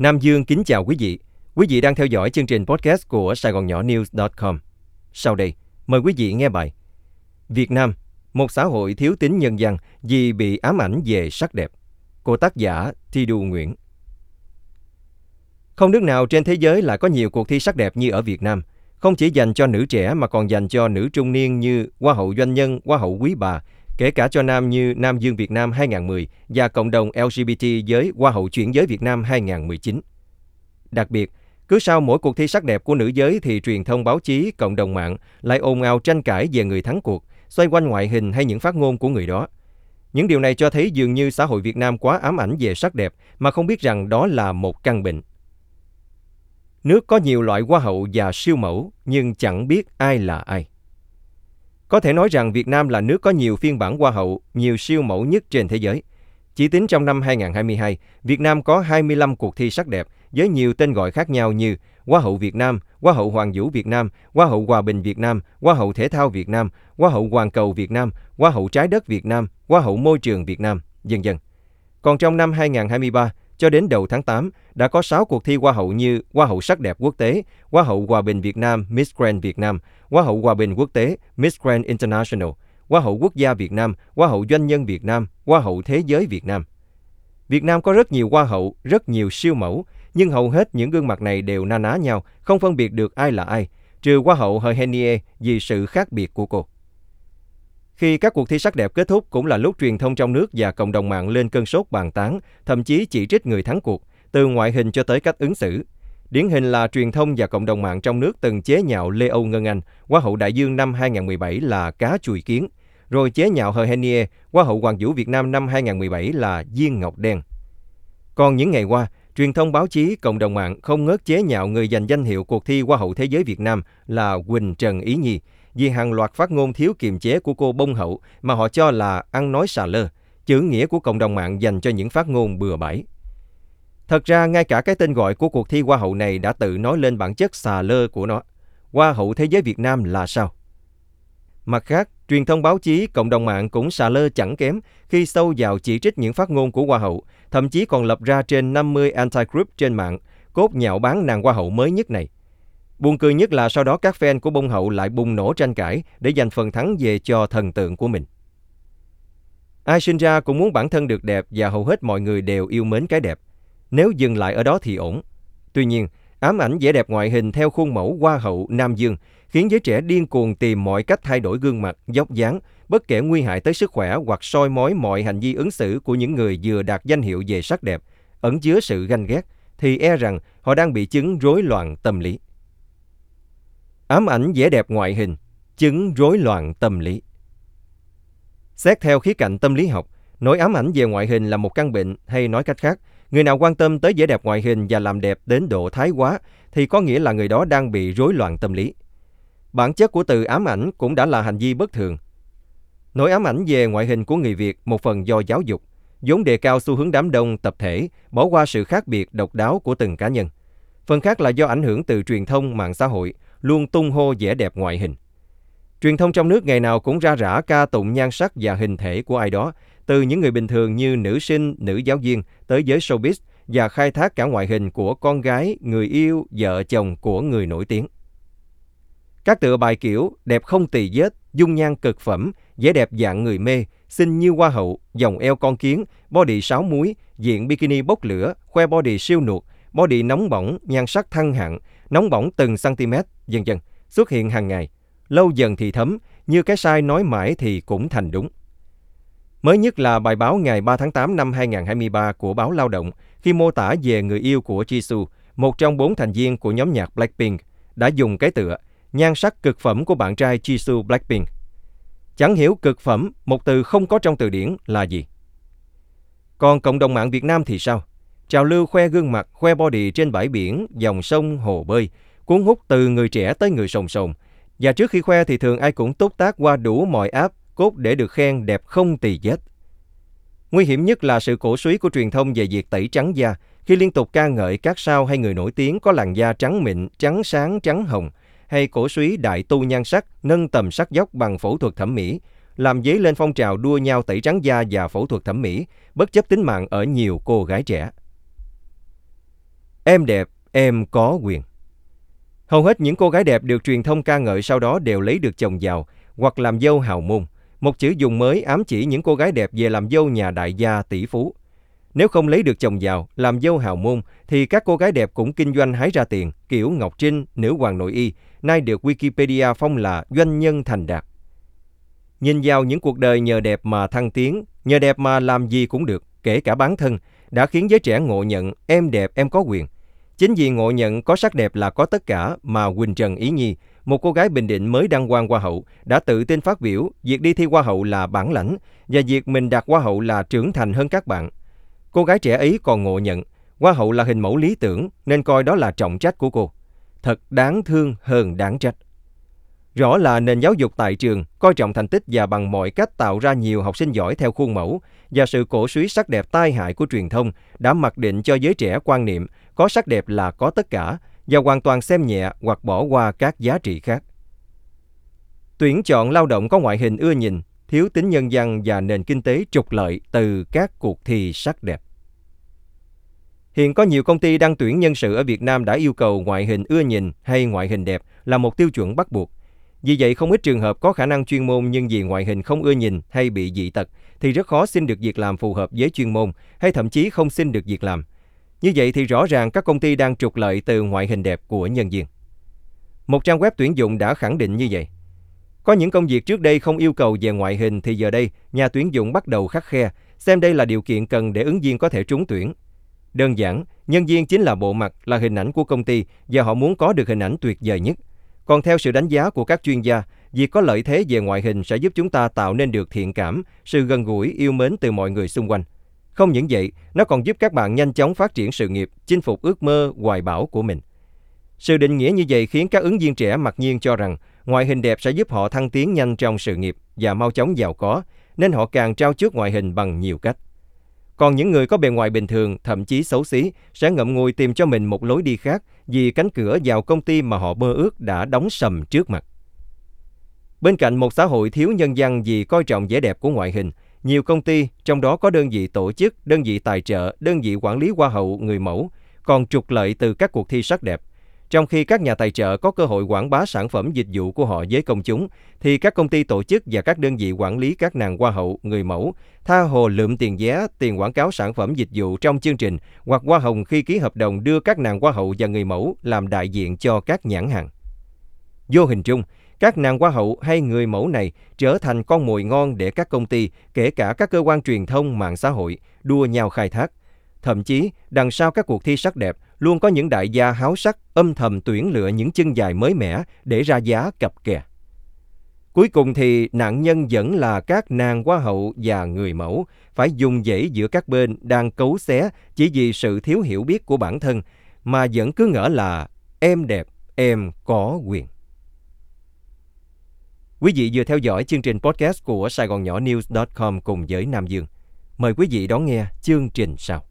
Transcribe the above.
Nam Dương kính chào quý vị. Quý vị đang theo dõi chương trình podcast của Sài Gòn Nhỏ News.com. Sau đây, mời quý vị nghe bài Việt Nam, một xã hội thiếu tính nhân văn vì bị ám ảnh về sắc đẹp của tác giả Thi Đu Nguyễn. Không nước nào trên thế giới lại có nhiều cuộc thi sắc đẹp như ở Việt Nam. Không chỉ dành cho nữ trẻ mà còn dành cho nữ trung niên như Hoa hậu doanh nhân, Hoa hậu quý bà, kể cả cho nam như Nam Dương Việt Nam 2010 và cộng đồng LGBT giới Hoa hậu chuyển giới Việt Nam 2019. Đặc biệt, cứ sau mỗi cuộc thi sắc đẹp của nữ giới thì truyền thông báo chí, cộng đồng mạng lại ồn ào tranh cãi về người thắng cuộc, xoay quanh ngoại hình hay những phát ngôn của người đó. Những điều này cho thấy dường như xã hội Việt Nam quá ám ảnh về sắc đẹp mà không biết rằng đó là một căn bệnh. Nước có nhiều loại hoa hậu và siêu mẫu nhưng chẳng biết ai là ai. Có thể nói rằng Việt Nam là nước có nhiều phiên bản hoa hậu, nhiều siêu mẫu nhất trên thế giới. Chỉ tính trong năm 2022, Việt Nam có 25 cuộc thi sắc đẹp với nhiều tên gọi khác nhau như Hoa hậu Việt Nam, Hoa hậu Hoàng vũ Việt Nam, Hoa hậu Hòa bình Việt Nam, Hoa hậu Thể thao Việt Nam, Hoa hậu Hoàn cầu Việt Nam, Hoa hậu Trái đất Việt Nam, Hoa hậu Môi trường Việt Nam, dần dần. Còn trong năm 2023, cho đến đầu tháng 8, đã có 6 cuộc thi Hoa hậu như Hoa hậu sắc đẹp quốc tế, Hoa hậu Hòa bình Việt Nam Miss Grand Việt Nam, Hoa hậu Hòa bình quốc tế Miss Grand International, Hoa hậu quốc gia Việt Nam, Hoa hậu doanh nhân Việt Nam, Hoa hậu thế giới Việt Nam. Việt Nam có rất nhiều hoa hậu, rất nhiều siêu mẫu, nhưng hầu hết những gương mặt này đều na ná nhau, không phân biệt được ai là ai, trừ Hoa hậu Henie vì sự khác biệt của cô. Khi các cuộc thi sắc đẹp kết thúc cũng là lúc truyền thông trong nước và cộng đồng mạng lên cơn sốt bàn tán, thậm chí chỉ trích người thắng cuộc, từ ngoại hình cho tới cách ứng xử. Điển hình là truyền thông và cộng đồng mạng trong nước từng chế nhạo Lê Âu Ngân Anh, Hoa hậu Đại Dương năm 2017 là cá chùi kiến, rồi chế nhạo Hờ Henie, Hoa hậu Hoàng vũ Việt Nam năm 2017 là Diên Ngọc Đen. Còn những ngày qua, truyền thông báo chí, cộng đồng mạng không ngớt chế nhạo người giành danh hiệu cuộc thi Hoa hậu Thế giới Việt Nam là Quỳnh Trần Ý Nhi, vì hàng loạt phát ngôn thiếu kiềm chế của cô bông hậu mà họ cho là ăn nói xà lơ, chữ nghĩa của cộng đồng mạng dành cho những phát ngôn bừa bãi. Thật ra, ngay cả cái tên gọi của cuộc thi Hoa hậu này đã tự nói lên bản chất xà lơ của nó. Hoa hậu Thế giới Việt Nam là sao? Mặt khác, truyền thông báo chí, cộng đồng mạng cũng xà lơ chẳng kém khi sâu vào chỉ trích những phát ngôn của Hoa hậu, thậm chí còn lập ra trên 50 anti-group trên mạng, cốt nhạo bán nàng Hoa hậu mới nhất này. Buồn cười nhất là sau đó các fan của bông hậu lại bùng nổ tranh cãi để giành phần thắng về cho thần tượng của mình. Ai sinh ra cũng muốn bản thân được đẹp và hầu hết mọi người đều yêu mến cái đẹp. Nếu dừng lại ở đó thì ổn. Tuy nhiên, ám ảnh vẻ đẹp ngoại hình theo khuôn mẫu hoa hậu Nam Dương khiến giới trẻ điên cuồng tìm mọi cách thay đổi gương mặt, dốc dáng, bất kể nguy hại tới sức khỏe hoặc soi mói mọi hành vi ứng xử của những người vừa đạt danh hiệu về sắc đẹp, ẩn chứa sự ganh ghét, thì e rằng họ đang bị chứng rối loạn tâm lý. Ám ảnh vẻ đẹp ngoại hình, chứng rối loạn tâm lý. Xét theo khía cạnh tâm lý học, nỗi ám ảnh về ngoại hình là một căn bệnh hay nói cách khác, người nào quan tâm tới vẻ đẹp ngoại hình và làm đẹp đến độ thái quá thì có nghĩa là người đó đang bị rối loạn tâm lý. Bản chất của từ ám ảnh cũng đã là hành vi bất thường. Nỗi ám ảnh về ngoại hình của người Việt một phần do giáo dục, vốn đề cao xu hướng đám đông, tập thể, bỏ qua sự khác biệt, độc đáo của từng cá nhân. Phần khác là do ảnh hưởng từ truyền thông, mạng xã hội, luôn tung hô vẻ đẹp ngoại hình. Truyền thông trong nước ngày nào cũng ra rã ca tụng nhan sắc và hình thể của ai đó, từ những người bình thường như nữ sinh, nữ giáo viên tới giới showbiz và khai thác cả ngoại hình của con gái, người yêu, vợ chồng của người nổi tiếng. Các tựa bài kiểu đẹp không tỳ vết, dung nhan cực phẩm, vẻ đẹp dạng người mê, xinh như hoa hậu, dòng eo con kiến, body sáu muối, diện bikini bốc lửa, khoe body siêu nuột, body nóng bỏng, nhan sắc thăng hạng, nóng bỏng từng cm, dần dần, xuất hiện hàng ngày. Lâu dần thì thấm, như cái sai nói mãi thì cũng thành đúng. Mới nhất là bài báo ngày 3 tháng 8 năm 2023 của báo Lao động khi mô tả về người yêu của Jisoo, một trong bốn thành viên của nhóm nhạc Blackpink, đã dùng cái tựa nhan sắc cực phẩm của bạn trai Jisoo Blackpink. Chẳng hiểu cực phẩm, một từ không có trong từ điển là gì. Còn cộng đồng mạng Việt Nam thì sao? Trào lưu khoe gương mặt, khoe body trên bãi biển, dòng sông, hồ bơi, cuốn hút từ người trẻ tới người sồng sồng. Và trước khi khoe thì thường ai cũng túc tác qua đủ mọi app cốt để được khen đẹp không tỳ vết. Nguy hiểm nhất là sự cổ suý của truyền thông về việc tẩy trắng da khi liên tục ca ngợi các sao hay người nổi tiếng có làn da trắng mịn, trắng sáng, trắng hồng, hay cổ suý đại tu nhan sắc, nâng tầm sắc dốc bằng phẫu thuật thẩm mỹ, làm dấy lên phong trào đua nhau tẩy trắng da và phẫu thuật thẩm mỹ, bất chấp tính mạng ở nhiều cô gái trẻ. Em đẹp, em có quyền. Hầu hết những cô gái đẹp được truyền thông ca ngợi sau đó đều lấy được chồng giàu hoặc làm dâu hào môn. Một chữ dùng mới ám chỉ những cô gái đẹp về làm dâu nhà đại gia tỷ phú. Nếu không lấy được chồng giàu, làm dâu hào môn, thì các cô gái đẹp cũng kinh doanh hái ra tiền, kiểu Ngọc Trinh, nữ hoàng nội y, nay được Wikipedia phong là doanh nhân thành đạt. Nhìn vào những cuộc đời nhờ đẹp mà thăng tiến, nhờ đẹp mà làm gì cũng được, kể cả bán thân, đã khiến giới trẻ ngộ nhận em đẹp em có quyền. Chính vì ngộ nhận có sắc đẹp là có tất cả mà Quỳnh Trần Ý Nhi, một cô gái Bình Định mới đăng quang Hoa hậu, đã tự tin phát biểu việc đi thi Hoa hậu là bản lãnh và việc mình đạt Hoa hậu là trưởng thành hơn các bạn. Cô gái trẻ ấy còn ngộ nhận Hoa hậu là hình mẫu lý tưởng nên coi đó là trọng trách của cô. Thật đáng thương hơn đáng trách. Rõ là nền giáo dục tại trường coi trọng thành tích và bằng mọi cách tạo ra nhiều học sinh giỏi theo khuôn mẫu và sự cổ suý sắc đẹp tai hại của truyền thông đã mặc định cho giới trẻ quan niệm có sắc đẹp là có tất cả và hoàn toàn xem nhẹ hoặc bỏ qua các giá trị khác. Tuyển chọn lao động có ngoại hình ưa nhìn, thiếu tính nhân văn và nền kinh tế trục lợi từ các cuộc thi sắc đẹp. Hiện có nhiều công ty đang tuyển nhân sự ở Việt Nam đã yêu cầu ngoại hình ưa nhìn hay ngoại hình đẹp là một tiêu chuẩn bắt buộc. Vì vậy, không ít trường hợp có khả năng chuyên môn nhưng vì ngoại hình không ưa nhìn hay bị dị tật thì rất khó xin được việc làm phù hợp với chuyên môn hay thậm chí không xin được việc làm. Như vậy thì rõ ràng các công ty đang trục lợi từ ngoại hình đẹp của nhân viên. Một trang web tuyển dụng đã khẳng định như vậy. Có những công việc trước đây không yêu cầu về ngoại hình thì giờ đây nhà tuyển dụng bắt đầu khắc khe, xem đây là điều kiện cần để ứng viên có thể trúng tuyển. Đơn giản, nhân viên chính là bộ mặt, là hình ảnh của công ty và họ muốn có được hình ảnh tuyệt vời nhất. Còn theo sự đánh giá của các chuyên gia, việc có lợi thế về ngoại hình sẽ giúp chúng ta tạo nên được thiện cảm, sự gần gũi, yêu mến từ mọi người xung quanh. Không những vậy, nó còn giúp các bạn nhanh chóng phát triển sự nghiệp, chinh phục ước mơ, hoài bão của mình. Sự định nghĩa như vậy khiến các ứng viên trẻ mặc nhiên cho rằng ngoại hình đẹp sẽ giúp họ thăng tiến nhanh trong sự nghiệp và mau chóng giàu có, nên họ càng trao trước ngoại hình bằng nhiều cách. Còn những người có bề ngoài bình thường, thậm chí xấu xí, sẽ ngậm ngùi tìm cho mình một lối đi khác vì cánh cửa vào công ty mà họ mơ ước đã đóng sầm trước mặt. Bên cạnh một xã hội thiếu nhân văn vì coi trọng vẻ đẹp của ngoại hình, nhiều công ty, trong đó có đơn vị tổ chức, đơn vị tài trợ, đơn vị quản lý hoa hậu, người mẫu, còn trục lợi từ các cuộc thi sắc đẹp. Trong khi các nhà tài trợ có cơ hội quảng bá sản phẩm dịch vụ của họ với công chúng, thì các công ty tổ chức và các đơn vị quản lý các nàng hoa hậu, người mẫu tha hồ lượm tiền vé, tiền quảng cáo sản phẩm dịch vụ trong chương trình hoặc hoa hồng khi ký hợp đồng đưa các nàng hoa hậu và người mẫu làm đại diện cho các nhãn hàng. Vô hình chung, các nàng hoa hậu hay người mẫu này trở thành con mồi ngon để các công ty, kể cả các cơ quan truyền thông, mạng xã hội, đua nhau khai thác. Thậm chí, đằng sau các cuộc thi sắc đẹp luôn có những đại gia háo sắc âm thầm tuyển lựa những chân dài mới mẻ để ra giá cặp kè. Cuối cùng thì nạn nhân vẫn là các nàng hoa hậu và người mẫu phải dùng dãy giữa các bên đang cấu xé chỉ vì sự thiếu hiểu biết của bản thân mà vẫn cứ ngỡ là em đẹp, em có quyền. Quý vị vừa theo dõi chương trình podcast của Sài Gòn Nhỏ News.com cùng với Nam Dương. Mời quý vị đón nghe chương trình sau.